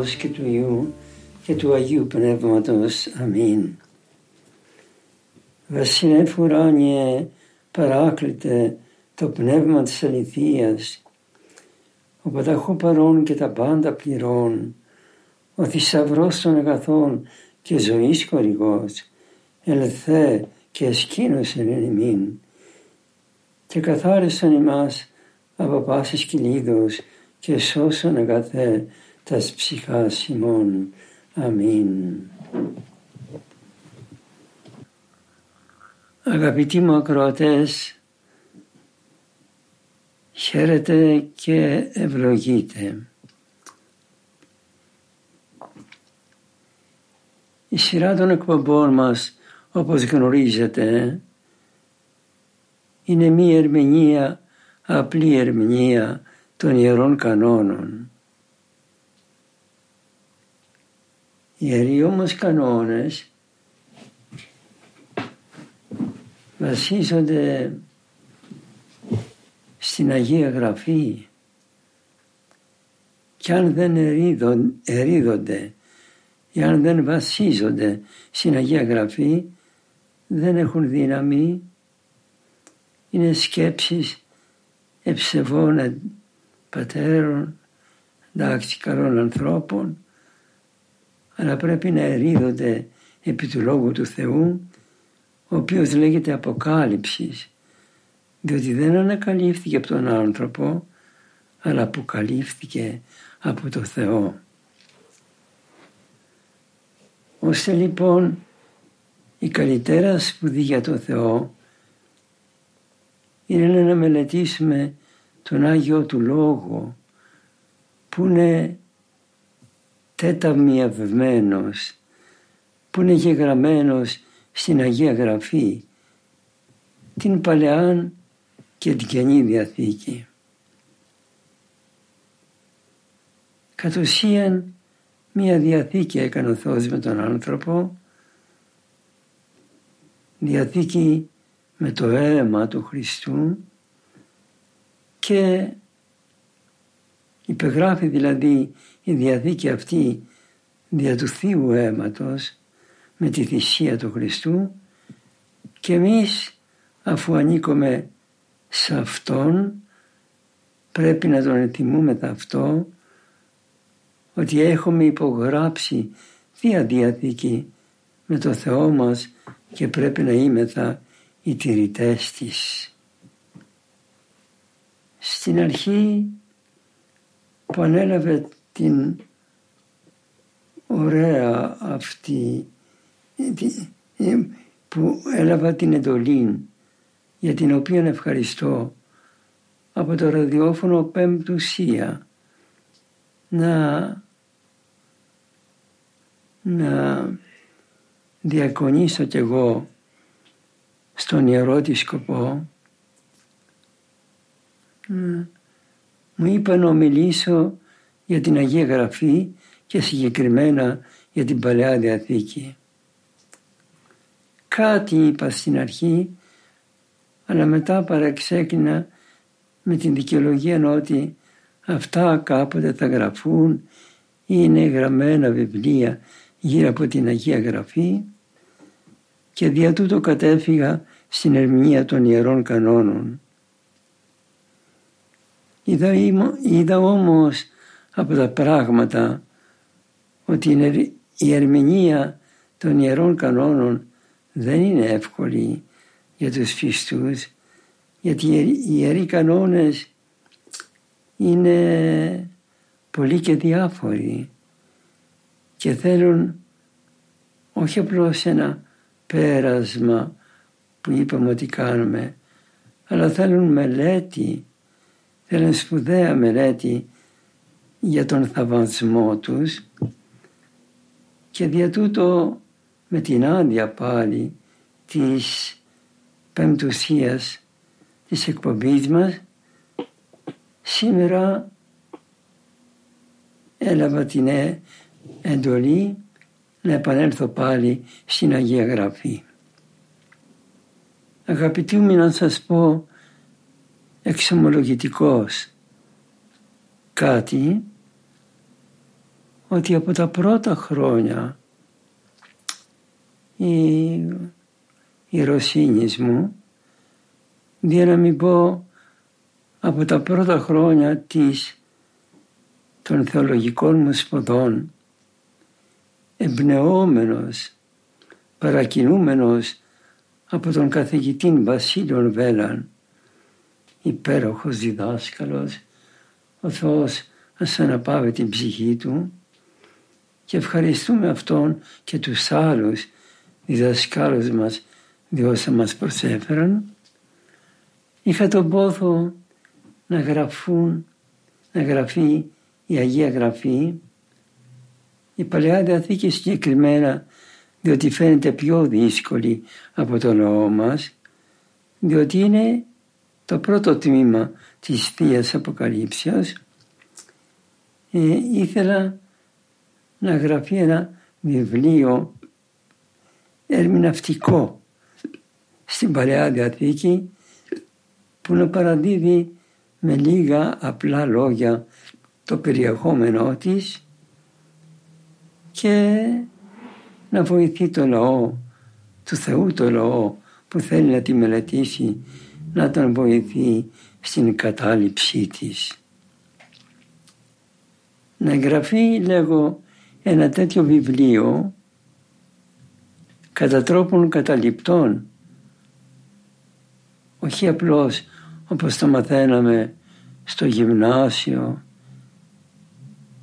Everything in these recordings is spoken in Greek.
Πατρός και του Υιού και του Αγίου Πνεύματος. Αμήν. Βασιλεύ ουράνιε παράκλητε το πνεύμα της αληθείας, ο πανταχού παρών και τα πάντα πληρών, ο θησαυρός των αγαθών και ζωής χορηγός, ελθέ και εσκήνωσεν εν ημίν, και καθάρισαν ημάς από πάσης κυλίδος και σώσαν αγαθέ τας ψυχάς ημών. Αμήν. Αγαπητοί μου ακροατές, χαίρετε και ευλογείτε. Η σειρά των εκπομπών μας, όπως γνωρίζετε, είναι μία ερμηνεία, απλή ερμηνεία των Ιερών Κανόνων. Οι Ιεροί όμως κανόνες βασίζονται στην Αγία Γραφή και αν δεν ερίδονται ή αν δεν βασίζονται στην Αγία Γραφή δεν έχουν δύναμη, είναι σκέψεις ευσεβών πατέρων, εντάξει καλών ανθρώπων, αλλά πρέπει να ερίδονται επί του Λόγου του Θεού, ο οποίος λέγεται Αποκάλυψης διότι δεν ανακαλύφθηκε από τον άνθρωπο αλλά αποκαλύφθηκε από το Θεό. Ώστε λοιπόν η καλύτερα σπουδή για το Θεό είναι να μελετήσουμε τον Άγιο του Λόγο που είναι τέταμιευμένος, που είναι γεγραμμένος στην Αγία Γραφή, την Παλαιάν και την Καινή Διαθήκη. Κατ' ουσίαν μία διαθήκη έκανε ο Θεός με τον άνθρωπο, διαθήκη με το αίμα του Χριστού και υπεγράφει δηλαδή η διαθήκη αυτή δια του Θείου αίματος με τη θυσία του Χριστού και εμείς αφού ανήκουμε σε Αυτόν πρέπει να τον ετοιμούμε αυτό ότι έχουμε υπογράψει Θεία Διαθήκη με το Θεό μας και πρέπει να είμεθα οι τηρητές της. Στην αρχή που ανέλαβε την ωραία αυτή που έλαβα την εντολή για την οποία ευχαριστώ από το ραδιόφωνο Πέμπτουσία να, να διακονήσω κι εγώ στον ιερό τη σκοπό. Μου είπα να μιλήσω για την Αγία Γραφή και συγκεκριμένα για την Παλαιά Διαθήκη. Κάτι είπα στην αρχή αλλά μετά παραξέκρινα με την δικαιολογία ότι αυτά κάποτε θα γραφούν ή είναι γραμμένα βιβλία γύρω από την Αγία Γραφή και δια τούτο κατέφυγα στην ερμηνεία των Ιερών Κανόνων. Είδα, είδα όμως από τα πράγματα ότι η ερμηνεία των Ιερών Κανόνων δεν είναι εύκολη για τους φυστούς γιατί οι ιεροί κανόνες είναι πολύ και διάφοροι και θέλουν όχι απλώς ένα πέρασμα που είπαμε ότι κάνουμε αλλά θέλουν μελέτη, θέλουν σπουδαία μελέτη για τον θαυμασμό τους και δια τούτο με την άδεια πάλι της πεμπτουσίας της εκπομπής μας σήμερα έλαβα την εντολή να επανέλθω πάλι στην Αγία Γραφή. Αγαπητοί μου να σας πω εξομολογητικός κάτι ότι από τα πρώτα χρόνια η, η Ρωσίνης μου για να μην πω από τα πρώτα χρόνια της των θεολογικών μου σπουδών εμπνεόμενος, παρακινούμενος από τον καθηγητή Βασίλειο Βέλαν, υπέροχος διδάσκαλος, ο Θεός ας αναπάβει την ψυχή του και ευχαριστούμε Αυτόν και τους άλλους διδασκάλους μας διότι μας προσέφεραν. Είχα τον πόθο να γραφούν, να γραφεί η Αγία Γραφή, η Παλαιά Διαθήκη συγκεκριμένα διότι φαίνεται πιο δύσκολη από το λαό μας, διότι είναι το πρώτο τμήμα της Θείας Αποκαλύψεως. Ε, ήθελα να γραφεί ένα βιβλίο ερμηναυτικό στην Παλαιά Διαθήκη που να παραδίδει με λίγα απλά λόγια το περιεχόμενό της και να βοηθεί το λαό του Θεού το λαό που θέλει να τη μελετήσει να τον βοηθεί στην κατάληψή της. Να εγγραφεί λέγω ένα τέτοιο βιβλίο κατά τρόπον καταληπτών όχι απλώς όπως το μαθαίναμε στο γυμνάσιο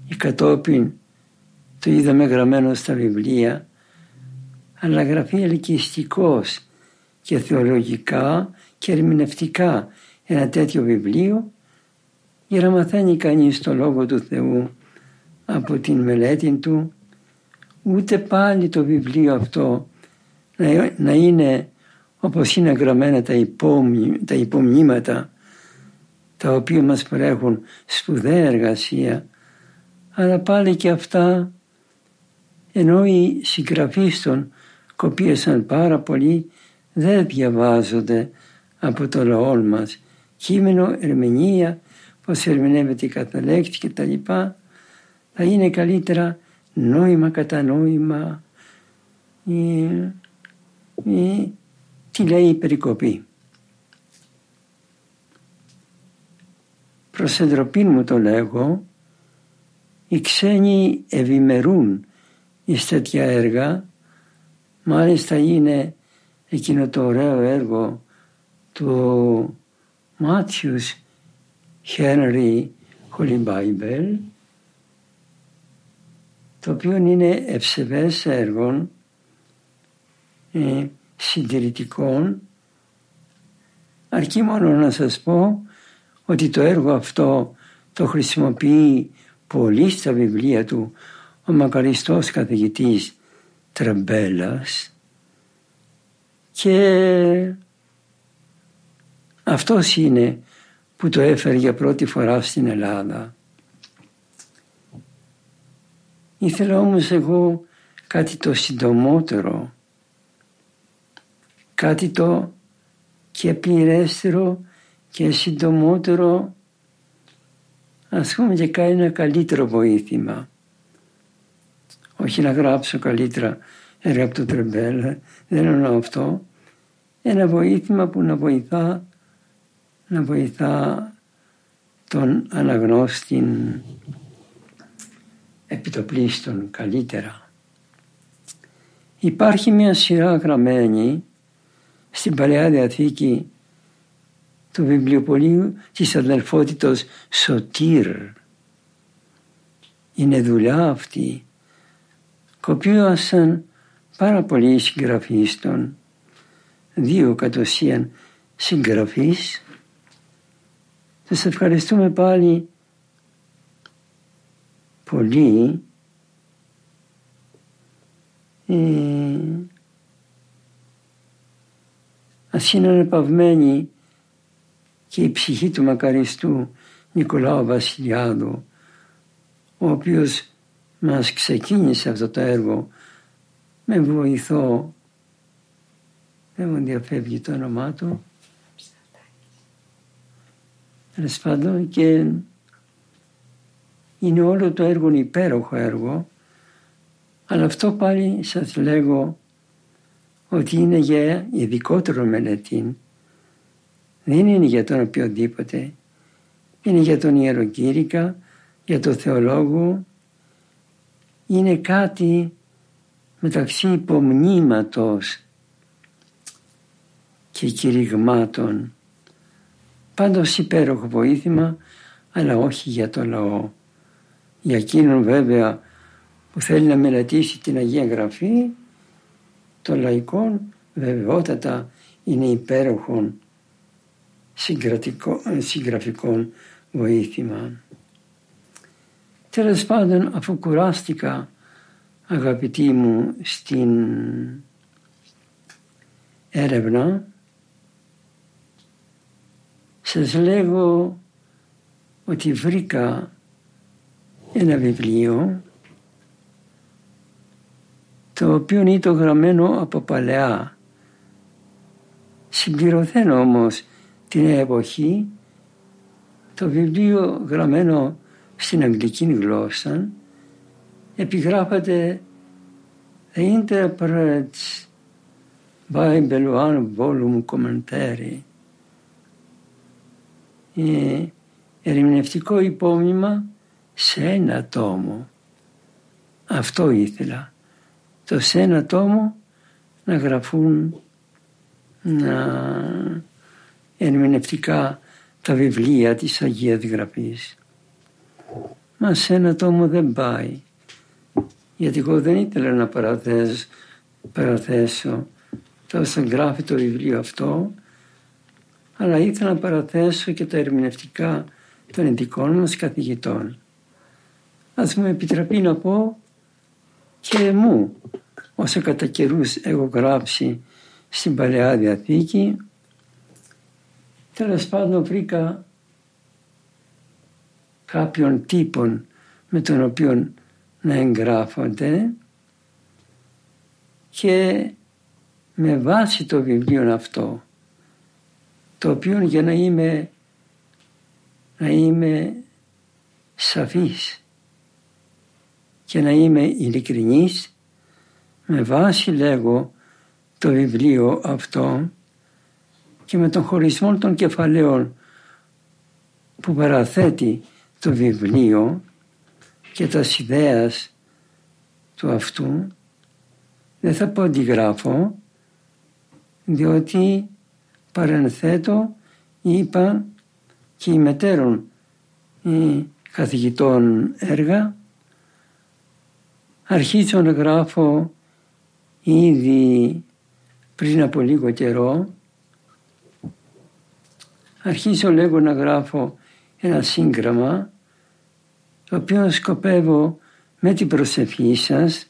ή κατόπιν το είδαμε γραμμένο στα βιβλία αλλά γραφεί ελκυστικός και θεολογικά και ερμηνευτικά ένα τέτοιο βιβλίο για να μαθαίνει κανείς το Λόγο του Θεού από την μελέτη του. Ούτε πάλι το βιβλίο αυτό να είναι όπως είναι γραμμένα τα, υπόμνη, τα υπομνήματα τα οποία μας παρέχουν σπουδαία εργασία αλλά πάλι και αυτά ενώ οι συγγραφείς των κοπίασαν πάρα πολύ δεν διαβάζονται από το λαό μας κείμενο, ερμηνεία, πώς ερμηνεύεται κάθε λέξη και τα λοιπά θα είναι καλύτερα νόημα κατά νόημα ή, ή τι λέει η περικοπή; Προς εντροπή μου το λέγω, οι ξένοι ευημερούν εις τέτοια έργα, μάλιστα είναι εκείνο το ωραίο έργο του Μάτιους Χένρι Χολιμπάιμπελ, το οποίο είναι ευσεβές έργο ε, συντηρητικών. Αρκεί μόνο να σας πω ότι το έργο αυτό το χρησιμοποιεί πολύ στα βιβλία του ο μακαριστός καθηγητής Τραμπέλας και αυτός είναι που το έφερε για πρώτη φορά στην Ελλάδα. Ήθελα όμως εγώ κάτι το συντομότερο, κάτι το και πληρέστερο και συντομότερο, ας πούμε και κάνει ένα καλύτερο βοήθημα. Όχι να γράψω καλύτερα έργα από το Τρεμπέλ, δεν εννοώ αυτό. Ένα βοήθημα που να βοηθά, να βοηθά τον αναγνώστη επιτοπλίστων καλύτερα. Υπάρχει μια σειρά γραμμένη στην Παλαιά Διαθήκη του βιβλιοπολίου της αδελφότητος Σωτήρ. Είναι δουλειά αυτή. Κοπίωσαν πάρα πολλοί συγγραφείς των δύο κατ' ουσίαν συγγραφείς. Τους ευχαριστούμε πάλι. Πολύ. Ε, ας είναι ανεπαυμένη και η ψυχή του μακαριστού Νικολάου Βασιλιάδου, ο οποίος μας ξεκίνησε αυτό το έργο. Με βοηθό, δεν μου διαφεύγει το όνομά του, τέλος και είναι όλο το έργο υπέροχο έργο, αλλά αυτό πάλι σας λέγω ότι είναι για ειδικότερο μελετή. Δεν είναι για τον οποιοδήποτε. Είναι για τον ιεροκήρυκα, για τον θεολόγο. Είναι κάτι μεταξύ υπομνήματος και κηρυγμάτων. Πάντως υπέροχο βοήθημα, αλλά όχι για το λαό. Για εκείνον βέβαια που θέλει να μελετήσει την Αγία Γραφή, το λαϊκό βεβαιότατα είναι υπέροχον συγγραφικών βοήθημα. Τέλος πάντων αφού κουράστηκα αγαπητοί μου στην έρευνα σας λέγω ότι βρήκα ένα βιβλίο το οποίο είναι το γραμμένο από παλαιά. Συμπληρωθένο όμως την εποχή το βιβλίο γραμμένο στην αγγλική γλώσσα επιγράφεται The Interprets Bible One Volume Commentary ε, ερμηνευτικό υπόμνημα σε ένα τόμο. Αυτό ήθελα. Το σε ένα τόμο να γραφούν να ερμηνευτικά τα βιβλία της Αγίας Γραφής. Μα σε ένα τόμο δεν πάει. Γιατί εγώ δεν ήθελα να παραθέσω, παραθέσω τόσο γράφει το βιβλίο αυτό, αλλά ήθελα να παραθέσω και τα ερμηνευτικά των ειδικών μας καθηγητών. Ας μου επιτραπεί να πω και μου, όσο κατά καιρούς έχω γράψει στην Παλαιά Διαθήκη, τέλος πάντων βρήκα κάποιον τύπων με τον οποίο να εγγράφονται και με βάση το βιβλίο αυτό το οποίο για να είμαι να είμαι σαφής και να είμαι ειλικρινής με βάση λέγω το βιβλίο αυτό και με τον χωρισμό των κεφαλαίων που παραθέτει το βιβλίο και τα ιδέας του αυτού δεν θα πω αντιγράφω διότι παρενθέτω είπα και οι μετέρων οι καθηγητών έργα αρχίζω να γράφω ήδη πριν από λίγο καιρό. Αρχίζω λέγω να γράφω ένα σύγγραμμα το οποίο σκοπεύω με την προσευχή σας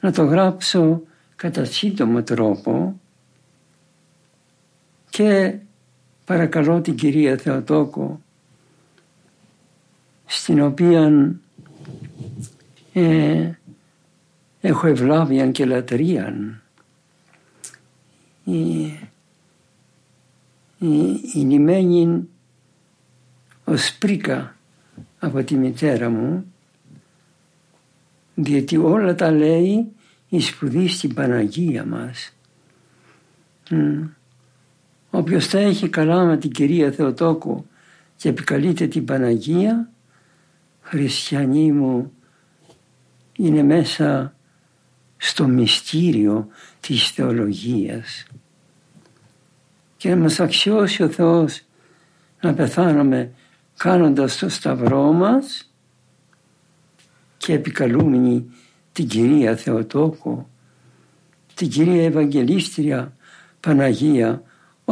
να το γράψω κατά σύντομο τρόπο και παρακαλώ την κυρία Θεοτόκο στην οποία ε, έχω ευλάβιαν και λατρείαν. Η, η, η λιμένη ως πρίκα από τη μητέρα μου διότι όλα τα λέει η σπουδή στην Παναγία μας. Όποιος θα έχει καλά με την Κυρία Θεοτόκο και επικαλείται την Παναγία, χριστιανοί μου, είναι μέσα στο μυστήριο της θεολογίας. Και να μας αξιώσει ο Θεός να πεθάνουμε κάνοντας το σταυρό μας και επικαλούμενοι την Κυρία Θεοτόκο, την Κυρία Ευαγγελίστρια Παναγία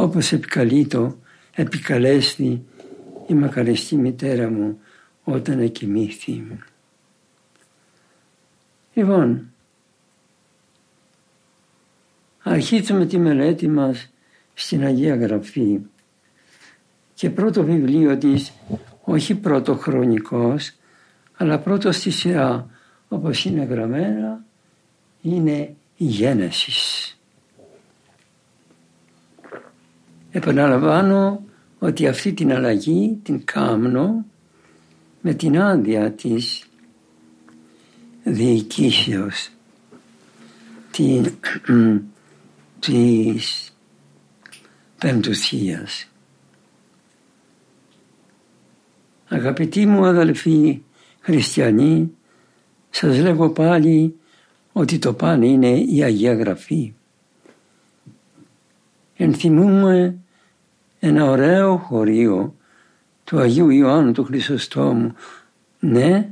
όπως επικαλείτο, επικαλέστη η μακαριστή μητέρα μου όταν εκοιμήθη. Λοιπόν, αρχίσαμε τη μελέτη μας στην Αγία Γραφή και πρώτο βιβλίο της, όχι πρώτο χρονικός, αλλά πρώτο στη σειρά όπως είναι γραμμένα, είναι η Γένεσης. Επαναλαμβάνω ότι αυτή την αλλαγή την κάμνω με την άδεια της διοικήσεως την, της πεμπτουσίας. Αγαπητοί μου αδελφοί χριστιανοί, σας λέγω πάλι ότι το πάνε είναι η Αγία Γραφή. Ενθυμούμε ένα ωραίο χωρίο του Αγίου Ιωάννου του Χρυσοστόμου, ναι,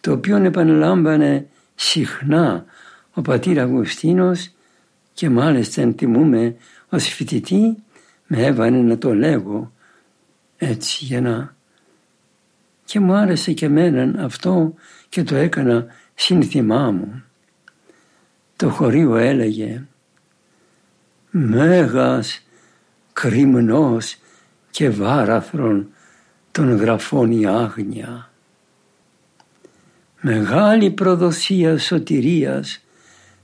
το οποίο επαναλάμβανε συχνά ο πατήρ Αγουστίνος και μάλιστα ενθυμούμε ως φοιτητή με έβανε να το λέγω έτσι για να και μου άρεσε και εμένα αυτό και το έκανα σύνθημά μου. Το χωρίο έλεγε «Μέγας κρυμνός και βάραθρον των γραφών η άγνοια. Μεγάλη προδοσία σωτηρίας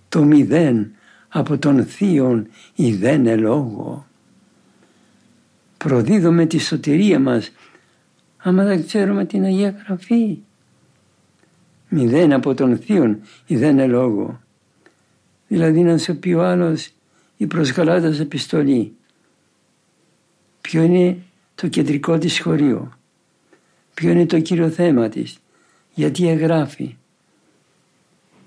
το μηδέν από τον θείον ιδένε λόγο. Προδίδουμε τη σωτηρία μας άμα δεν ξέρουμε την Αγία Γραφή. Μηδέν από τον θείον ιδένε λόγο. Δηλαδή να σου πει ο άλλος η προσγαλάτας επιστολή ποιο είναι το κεντρικό της χωρίο, ποιο είναι το κύριο θέμα της, γιατί εγγράφει,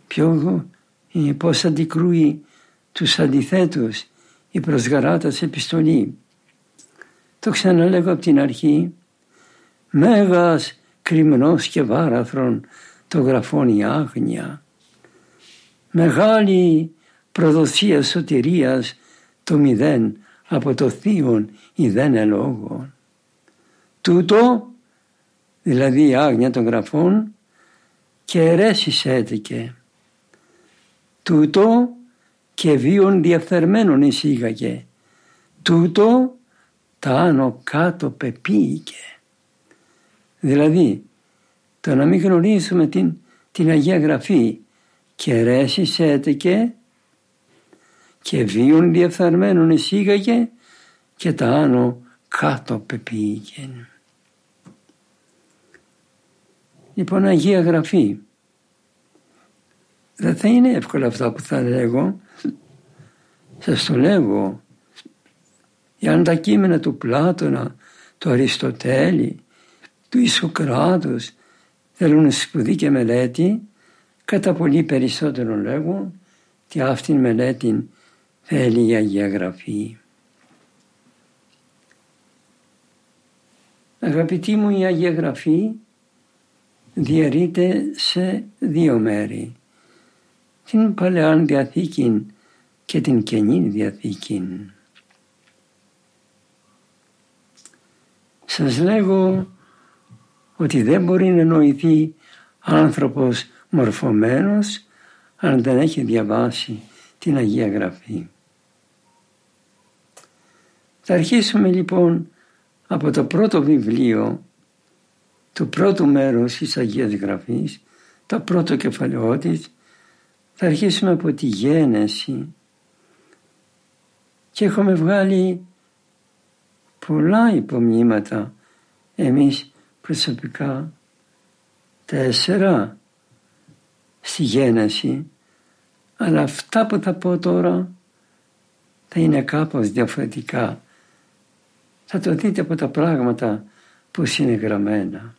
ποιο, ε, πώς αντικρούει τους αντιθέτους η προσγαράτας επιστολή; Το ξαναλέγω από την αρχή, μέγας κρυμνός και βάραθρον το γραφών η άγνοια. Μεγάλη προδοσία σωτηρίας το μηδέν από το θείον ιδένε λόγο. Τούτο, δηλαδή η άγνοια των γραφών, και αιρέσεις έτηκε. Τούτο και βίων διαφθερμένων εισήγαγε. Τούτο τα άνω κάτω πεποίηκε. Δηλαδή, το να μην γνωρίσουμε την, την Αγία Γραφή και αιρέσεις έτηκε και βίων διεφθαρμένων εισήγαγε και τα άνω κάτω πεπήγε. Λοιπόν, Αγία Γραφή. Δεν θα είναι εύκολα αυτά που θα λέγω. Σας το λέγω. Για τα κείμενα του Πλάτωνα, του Αριστοτέλη, του Ισοκράτους θέλουν σπουδή και μελέτη, κατά πολύ περισσότερο λέγω και αυτήν μελέτη θέλει η Αγία Γραφή. Αγαπητοί μου η Αγία Γραφή διαιρείται σε δύο μέρη. Την Παλαιά Διαθήκη και την Καινή Διαθήκη. Σας λέγω ότι δεν μπορεί να νοηθεί άνθρωπος μορφωμένος αν δεν έχει διαβάσει την Αγία Γραφή. Θα αρχίσουμε λοιπόν από το πρώτο βιβλίο του πρώτου μέρους της Αγίας Γραφής, το πρώτο κεφαλαιό της, θα αρχίσουμε από τη γένεση. Και έχουμε βγάλει πολλά υπομνήματα εμείς προσωπικά. Τέσσερα στη γένεση. Αλλά αυτά που θα πω τώρα θα είναι κάπως διαφορετικά. Θα το δείτε από τα πράγματα που είναι γραμμένα.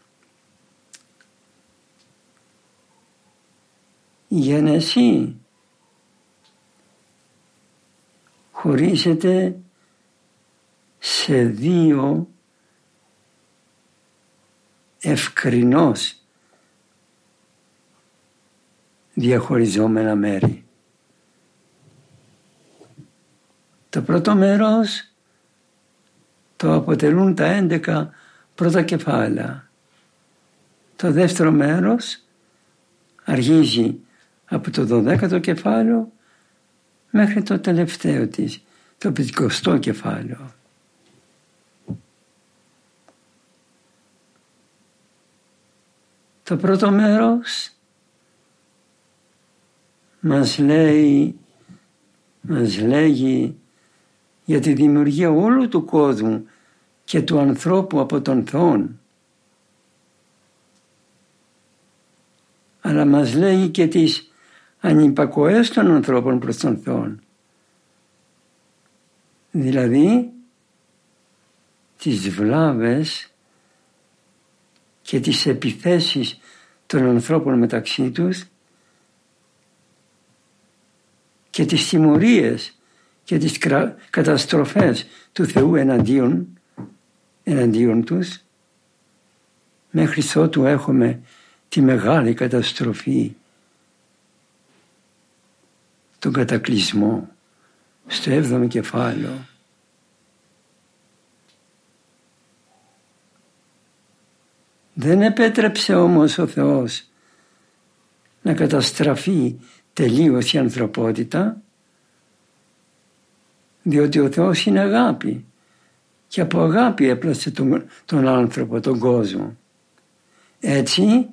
Η γένεση χωρίζεται σε δύο ευκρινώς διαχωριζόμενα μέρη. Το πρώτο μέρος το αποτελούν τα 11 πρώτα κεφάλαια. Το δεύτερο μέρος αρχίζει από το 12ο κεφάλαιο μέχρι το τελευταίο της, το 50ο κεφάλαιο. Το πρώτο μέρος μας λέει, μας λέγει για τη δημιουργία όλου του κόσμου και του ανθρώπου από τον Θεόν. Αλλά μας λέει και τις ανυπακοές των ανθρώπων προς τον Θεό. Δηλαδή τις βλάβες και τις επιθέσεις των ανθρώπων μεταξύ τους και τις τιμωρίες και τις καταστροφές του Θεού εναντίον, εναντίον τους. Μέχρι ότου έχουμε τη μεγάλη καταστροφή τον κατακλυσμό στο έβδομο κεφάλαιο. Δεν επέτρεψε όμως ο Θεός να καταστραφεί τελείως η ανθρωπότητα διότι ο Θεός είναι αγάπη και από αγάπη έπλασε τον, τον άνθρωπο, τον κόσμο. Έτσι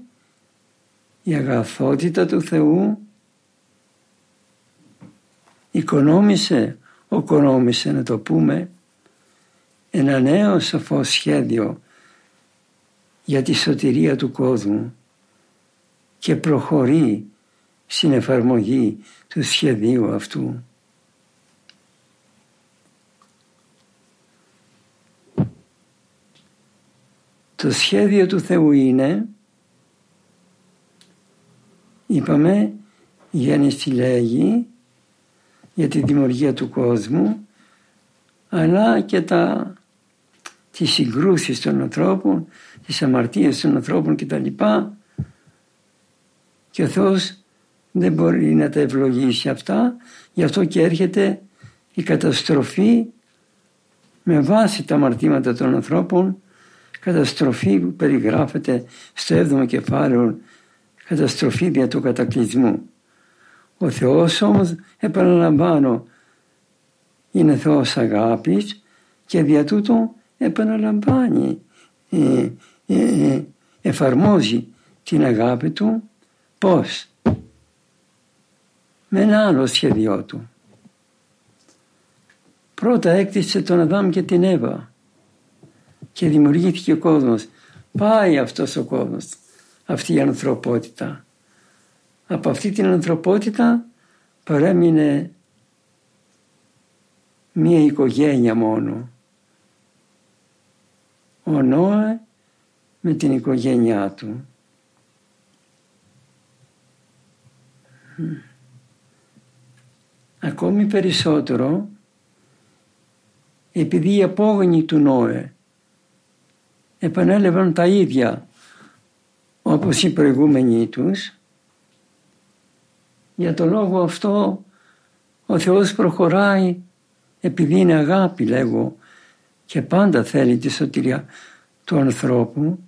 η αγαθότητα του Θεού οικονόμησε, οκονόμησε να το πούμε, ένα νέο σοφό σχέδιο για τη σωτηρία του κόσμου και προχωρεί στην εφαρμογή του σχεδίου αυτού. Το σχέδιο του Θεού είναι, είπαμε, η γέννηση λέγει για τη δημιουργία του κόσμου, αλλά και τα, τις συγκρούσεις των ανθρώπων, τις αμαρτίες των ανθρώπων κτλ. Και ο Θεός δεν μπορεί να τα ευλογήσει αυτά, γι' αυτό και έρχεται η καταστροφή με βάση τα αμαρτήματα των ανθρώπων, καταστροφή που περιγράφεται στο 7ο κεφάλαιο, καταστροφή δια του κατακλυσμού. Ο Θεός όμως, επαναλαμβάνω, είναι Θεός αγάπης και δια τούτο επαναλαμβάνει, ε, ε, ε, εφαρμόζει την αγάπη του πώς; Με ένα άλλο σχέδιό του. Πρώτα έκτισε τον Αδάμ και την Εύα και δημιουργήθηκε ο κόσμος. Πάει αυτός ο κόσμος, αυτή η ανθρωπότητα. Από αυτή την ανθρωπότητα παρέμεινε μία οικογένεια μόνο. Ο Νόε με την οικογένειά του. Ακόμη περισσότερο επειδή οι απόγονοι του Νόε επανέλαβαν τα ίδια όπως οι προηγούμενοι τους. Για τον λόγο αυτό ο Θεός προχωράει επειδή είναι αγάπη λέγω και πάντα θέλει τη σωτηρία του ανθρώπου.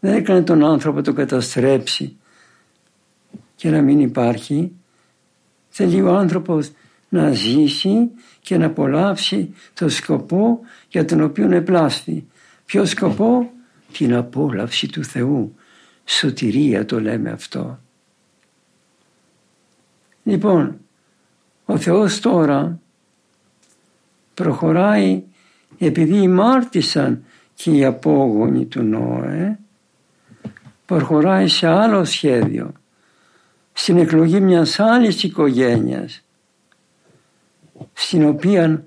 Δεν έκανε τον άνθρωπο το καταστρέψει και να μην υπάρχει. Θέλει ο άνθρωπος να ζήσει και να απολαύσει το σκοπό για τον οποίο επλάστη. Ποιο σκοπό; Την απόλαυση του Θεού. Σωτηρία το λέμε αυτό. Λοιπόν, ο Θεός τώρα προχωράει επειδή μάρτισαν και οι απόγονοι του Νόε προχωράει σε άλλο σχέδιο στην εκλογή μιας άλλης οικογένειας στην οποία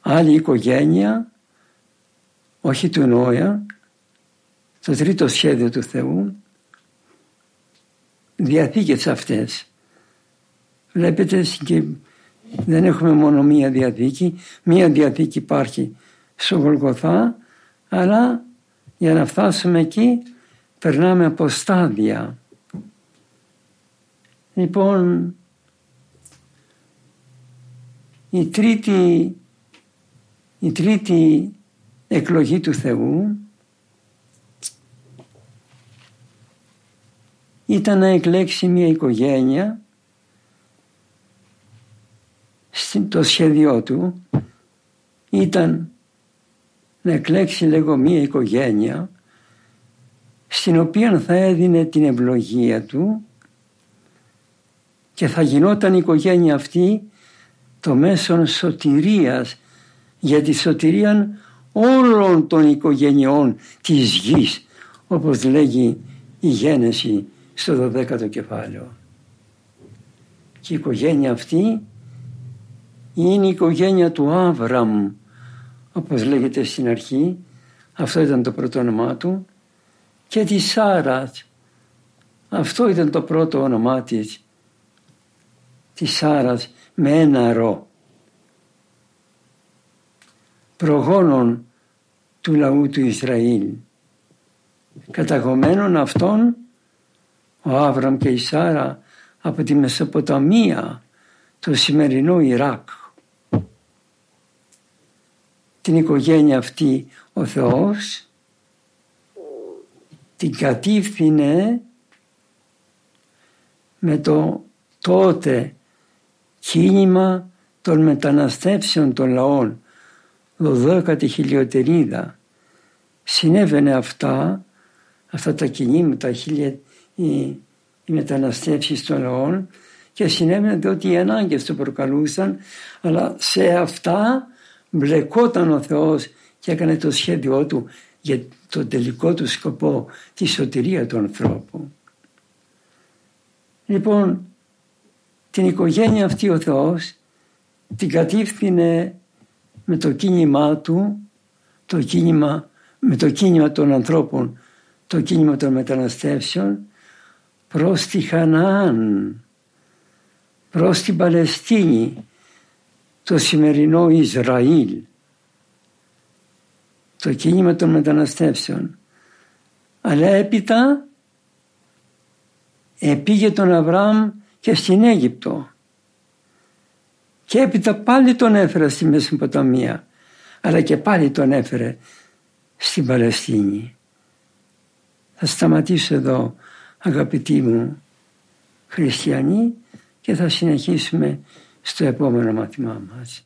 άλλη οικογένεια όχι του Νόια το τρίτο σχέδιο του Θεού. Διαθήκες αυτές. Βλέπετε και δεν έχουμε μόνο μία διαθήκη. Μία διαθήκη υπάρχει στο Γολγοθά αλλά για να φτάσουμε εκεί περνάμε από στάδια. Λοιπόν η τρίτη η τρίτη εκλογή του Θεού. Ήταν να εκλέξει μια οικογένεια το σχέδιό του. Ήταν να εκλέξει λέγω μία οικογένεια στην οποία θα έδινε την ευλογία του και θα γινόταν η οικογένεια αυτή το μέσον σωτηρίας για τη σωτηρία όλων των οικογενειών της γης όπως λέγει η Γένεση στο 12ο κεφάλαιο. Και η οικογένεια αυτή είναι η οικογένεια του Άβραμ όπως λέγεται στην αρχή. Αυτό ήταν το πρώτο όνομά του. Και της Σάρας. Αυτό ήταν το πρώτο όνομά της. Της Σάρας με ένα ρο. Προγόνων του λαού του Ισραήλ. Καταγωμένων αυτών ο Άβραμ και η Σάρα από τη Μεσοποταμία το σημερινό Ιράκ. Την οικογένεια αυτή ο Θεός την κατήφθηνε με το τότε κίνημα των μεταναστεύσεων των λαών 12η χιλιοτερίδα συνέβαινε αυτά αυτά τα κινήματα οι, οι μεταναστεύσεις των λαών και συνέβαινε διότι οι ανάγκες το προκαλούσαν αλλά σε αυτά μπλεκόταν ο Θεός και έκανε το σχέδιό του για το τελικό του σκοπό, τη σωτηρία του ανθρώπου. Λοιπόν, την οικογένεια αυτή ο Θεός την κατήφθηνε με το κίνημά του, το κίνημα, με το κίνημα των ανθρώπων, το κίνημα των μεταναστεύσεων προς τη Χαναάν, προς την Παλαιστίνη, το σημερινό Ισραήλ, το κίνημα των μεταναστεύσεων. Αλλά έπειτα επήγε τον Αβραάμ και στην Αίγυπτο. Και έπειτα πάλι τον έφερε στη Μεσοποταμία, αλλά και πάλι τον έφερε στην Παλαιστίνη. Θα σταματήσω εδώ αγαπητοί μου χριστιανοί και θα συνεχίσουμε στο επόμενο μάθημά μας.